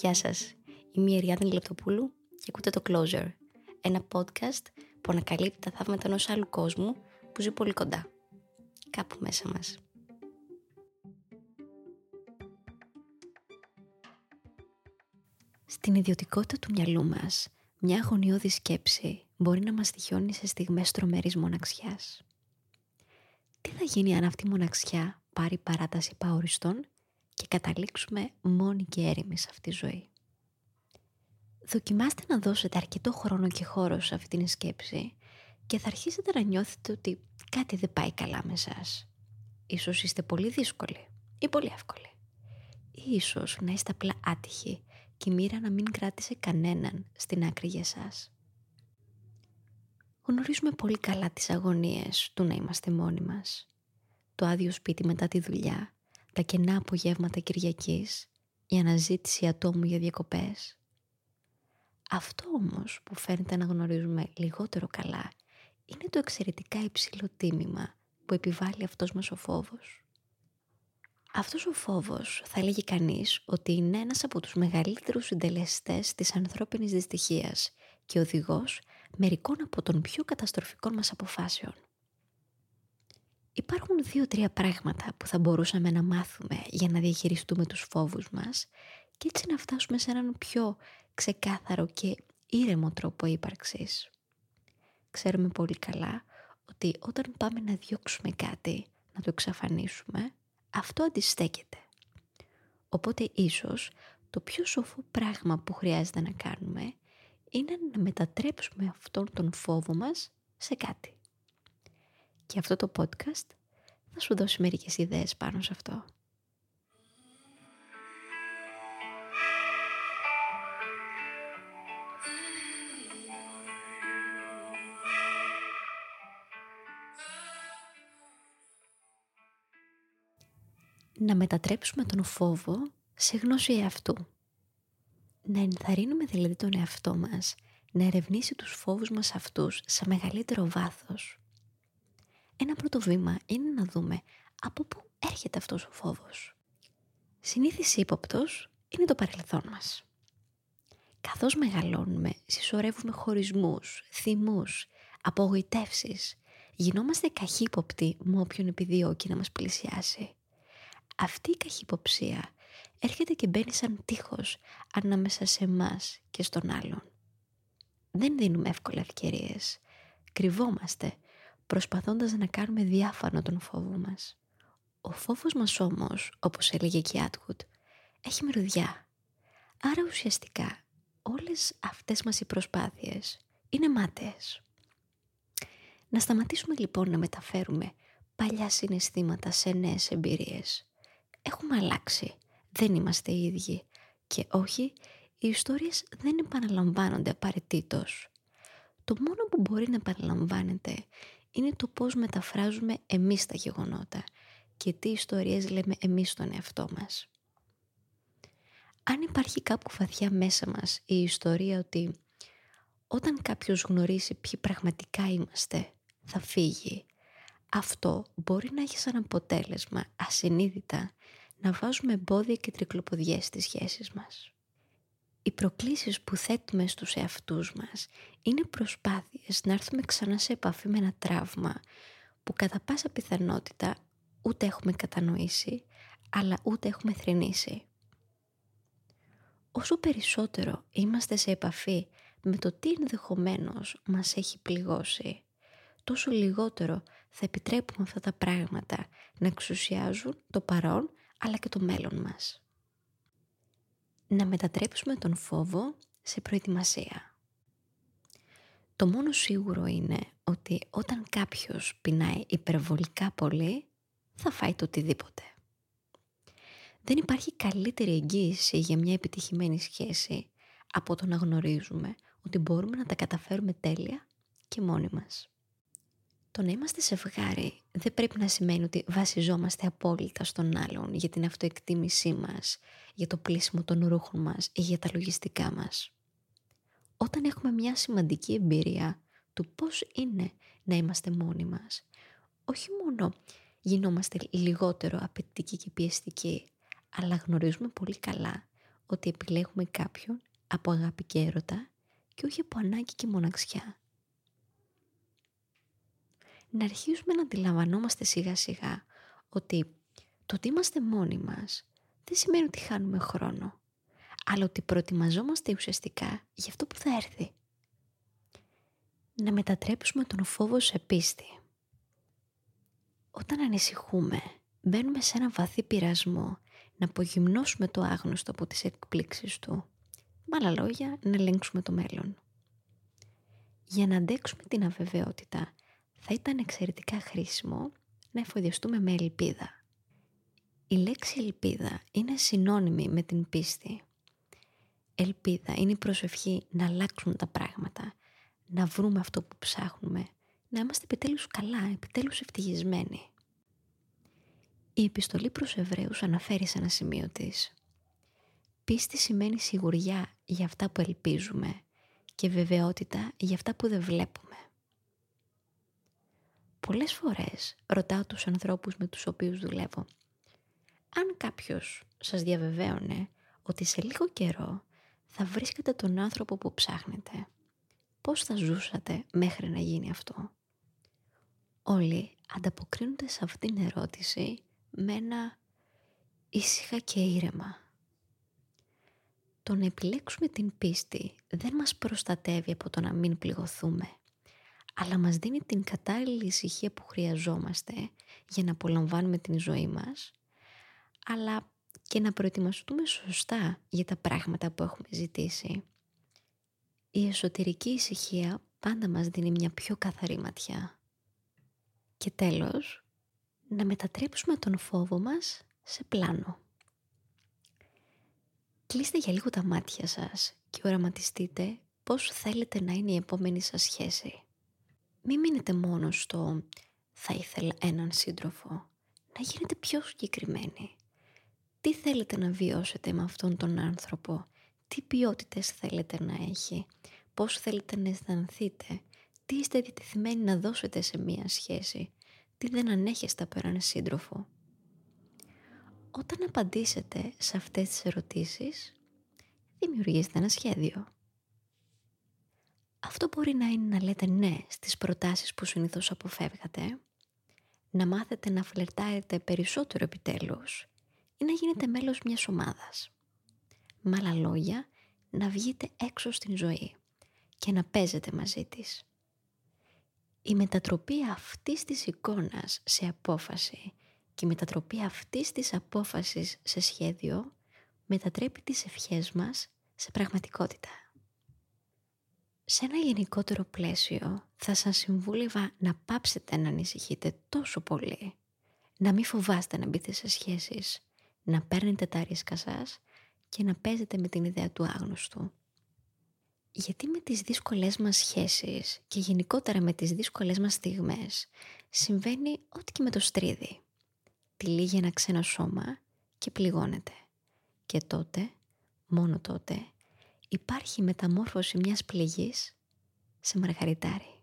Γεια σας, είμαι η Εριάδη Λεπτοπούλου και ακούτε το Closer, ένα podcast που ανακαλύπτει τα θαύματα ενός άλλου κόσμου που ζει πολύ κοντά, κάπου μέσα μας. Στην ιδιωτικότητα του μυαλού μας, μια αγωνιώδη σκέψη μπορεί να μας τυχιώνει σε στιγμές τρομερής μοναξιάς. Τι θα γίνει αν αυτή η μοναξιά πάρει παράταση παοριστών και καταλήξουμε μόνοι και έρημοι σε αυτή τη ζωή. Δοκιμάστε να δώσετε αρκετό χρόνο και χώρο σε αυτή την σκέψη και θα αρχίσετε να νιώθετε ότι κάτι δεν πάει καλά με εσάς. Ίσως είστε πολύ δύσκολοι ή πολύ εύκολοι. Ή ίσως να είστε απλά άτυχοι και η μοίρα να μην κράτησε κανέναν στην άκρη για εσάς. Γνωρίζουμε πολύ καλά τις αγωνίες του να είμαστε μόνοι μας. Το άδειο σπίτι μετά τη δουλειά, τα κενά απογεύματα Κυριακής, η αναζήτηση ατόμου για διακοπές. Αυτό όμως που φαίνεται να γνωρίζουμε λιγότερο καλά είναι το εξαιρετικά υψηλό τίμημα που επιβάλλει αυτός μας ο φόβος. Αυτός ο φόβος θα έλεγε κανείς ότι είναι ένας από τους μεγαλύτερους συντελεστές της ανθρώπινης δυστυχίας και οδηγός μερικών από των πιο καταστροφικών μας αποφάσεων. Υπάρχουν δύο-τρία πράγματα που θα μπορούσαμε να μάθουμε για να διαχειριστούμε τους φόβους μας και έτσι να φτάσουμε σε έναν πιο ξεκάθαρο και ήρεμο τρόπο ύπαρξης. Ξέρουμε πολύ καλά ότι όταν πάμε να διώξουμε κάτι, να το εξαφανίσουμε, αυτό αντιστέκεται. Οπότε ίσως το πιο σοφό πράγμα που χρειάζεται να κάνουμε είναι να μετατρέψουμε αυτόν τον φόβο μας σε κάτι. Και αυτό το podcast θα σου δώσει μερικές ιδέες πάνω σε αυτό. Να μετατρέψουμε τον φόβο σε γνώση εαυτού. Να ενθαρρύνουμε δηλαδή τον εαυτό μας να ερευνήσει τους φόβους μας αυτούς σε μεγαλύτερο βάθος ένα πρώτο βήμα είναι να δούμε από πού έρχεται αυτός ο φόβος. Συνήθις ύποπτος είναι το παρελθόν μας. Καθώς μεγαλώνουμε, συσσωρεύουμε χωρισμούς, θυμούς, απογοητεύσεις. Γινόμαστε καχύποπτοι με όποιον επιδιώκει να μας πλησιάσει. Αυτή η καχυποψία έρχεται και μπαίνει σαν τείχος ανάμεσα σε εμάς και στον άλλον. Δεν δίνουμε εύκολα ευκαιρίες. Κρυβόμαστε προσπαθώντας να κάνουμε διάφανο τον φόβο μας. Ο φόβος μας όμως, όπως έλεγε και η Άτγουτ, έχει μυρωδιά. Άρα ουσιαστικά όλες αυτές μας οι προσπάθειες είναι μάταιες. Να σταματήσουμε λοιπόν να μεταφέρουμε παλιά συναισθήματα σε νέες εμπειρίες. Έχουμε αλλάξει, δεν είμαστε οι ίδιοι και όχι, οι ιστορίες δεν επαναλαμβάνονται απαραίτητος. Το μόνο που μπορεί να επαναλαμβάνεται είναι το πώς μεταφράζουμε εμείς τα γεγονότα και τι ιστορίες λέμε εμείς στον εαυτό μας. Αν υπάρχει κάπου βαθιά μέσα μας η ιστορία ότι όταν κάποιος γνωρίσει ποιοι πραγματικά είμαστε θα φύγει, αυτό μπορεί να έχει σαν αποτέλεσμα ασυνείδητα να βάζουμε εμπόδια και τρικλοποδιές στις σχέσεις μας. Οι προκλήσεις που θέτουμε στους εαυτούς μας είναι προσπάθειες να έρθουμε ξανά σε επαφή με ένα τραύμα που κατά πάσα πιθανότητα ούτε έχουμε κατανοήσει, αλλά ούτε έχουμε θρηνήσει. Όσο περισσότερο είμαστε σε επαφή με το τι ενδεχομένως μας έχει πληγώσει, τόσο λιγότερο θα επιτρέπουμε αυτά τα πράγματα να εξουσιάζουν το παρόν αλλά και το μέλλον μας να μετατρέψουμε τον φόβο σε προετοιμασία. Το μόνο σίγουρο είναι ότι όταν κάποιος πεινάει υπερβολικά πολύ, θα φάει το οτιδήποτε. Δεν υπάρχει καλύτερη εγγύηση για μια επιτυχημένη σχέση από το να γνωρίζουμε ότι μπορούμε να τα καταφέρουμε τέλεια και μόνοι μας. Το να είμαστε ζευγάρι δεν πρέπει να σημαίνει ότι βασιζόμαστε απόλυτα στον άλλον για την αυτοεκτίμησή μας, για το πλήσιμο των ρούχων μας ή για τα λογιστικά μας. Όταν έχουμε μια σημαντική εμπειρία του πώς είναι να είμαστε μόνοι μας, όχι μόνο γινόμαστε λιγότερο απαιτητικοί και πιεστικοί, αλλά γνωρίζουμε πολύ καλά ότι επιλέγουμε κάποιον από αγάπη και έρωτα και όχι από ανάγκη και μοναξιά. Να αρχίσουμε να αντιλαμβανόμαστε σιγά σιγά ότι το ότι είμαστε μόνοι μας δεν σημαίνει ότι χάνουμε χρόνο, αλλά ότι προετοιμαζόμαστε ουσιαστικά για αυτό που θα έρθει. Να μετατρέψουμε τον φόβο σε πίστη. Όταν ανησυχούμε, μπαίνουμε σε ένα βαθύ πειρασμό να απογυμνώσουμε το άγνωστο από τις εκπλήξεις του. Με άλλα λόγια, να ελέγξουμε το μέλλον. Για να αντέξουμε την αβεβαιότητα, θα ήταν εξαιρετικά χρήσιμο να εφοδιαστούμε με ελπίδα. Η λέξη ελπίδα είναι συνώνυμη με την πίστη. Ελπίδα είναι η προσευχή να αλλάξουν τα πράγματα, να βρούμε αυτό που ψάχνουμε, να είμαστε επιτέλους καλά, επιτέλους ευτυχισμένοι. Η επιστολή προς Εβραίους αναφέρει σε ένα σημείο της. Πίστη σημαίνει σιγουριά για αυτά που ελπίζουμε και βεβαιότητα για αυτά που δεν βλέπουμε. Πολλές φορές ρωτάω τους ανθρώπους με τους οποίους δουλεύω αν κάποιος σας διαβεβαίωνε ότι σε λίγο καιρό θα βρίσκετε τον άνθρωπο που ψάχνετε, πώς θα ζούσατε μέχρι να γίνει αυτό; Όλοι ανταποκρίνονται σε αυτήν την ερώτηση με ένα ήσυχα και ήρεμα. Το να επιλέξουμε την πίστη δεν μας προστατεύει από το να μην πληγωθούμε, αλλά μας δίνει την κατάλληλη ησυχία που χρειαζόμαστε για να απολαμβάνουμε την ζωή μας, αλλά και να προετοιμαστούμε σωστά για τα πράγματα που έχουμε ζητήσει. Η εσωτερική ησυχία πάντα μας δίνει μια πιο καθαρή ματιά. Και τέλος, να μετατρέψουμε τον φόβο μας σε πλάνο. Κλείστε για λίγο τα μάτια σας και οραματιστείτε πώς θέλετε να είναι η επόμενη σας σχέση. Μην μείνετε μόνος στο «θα ήθελα έναν σύντροφο». Να γίνετε πιο συγκεκριμένοι. Τι θέλετε να βιώσετε με αυτόν τον άνθρωπο, τι ποιότητες θέλετε να έχει, πώς θέλετε να αισθανθείτε, τι είστε διατεθειμένοι να δώσετε σε μία σχέση, τι δεν ανέχεστε από έναν σύντροφο; Όταν απαντήσετε σε αυτές τις ερωτήσεις, δημιουργήστε ένα σχέδιο. Αυτό μπορεί να είναι να λέτε ναι στις προτάσεις που συνήθως αποφεύγατε, να μάθετε να φλερτάρετε περισσότερο επιτέλους ή να γίνετε μέλος μιας ομάδας. Με άλλα λόγια, να βγείτε έξω στην ζωή και να παίζετε μαζί της. Η μετατροπή αυτής της εικόνας σε απόφαση και η μετατροπή αυτής της απόφασης σε σχέδιο μετατρέπει τις ευχές μας σε πραγματικότητα. Σε ένα γενικότερο πλαίσιο θα σας συμβούλευα να πάψετε να ανησυχείτε τόσο πολύ, να μην φοβάστε να μπείτε σε σχέσεις, να παίρνετε τα ρίσκα σας και να παίζετε με την ιδέα του άγνωστου. Γιατί με τις δύσκολες μας σχέσεις και γενικότερα με τις δύσκολες μας στιγμές συμβαίνει ό,τι και με το στρίδι. Τυλίγει ένα ξένο σώμα και πληγώνεται. Και τότε, μόνο τότε, υπάρχει μεταμόρφωση μιας πληγής σε μαργαριτάρι.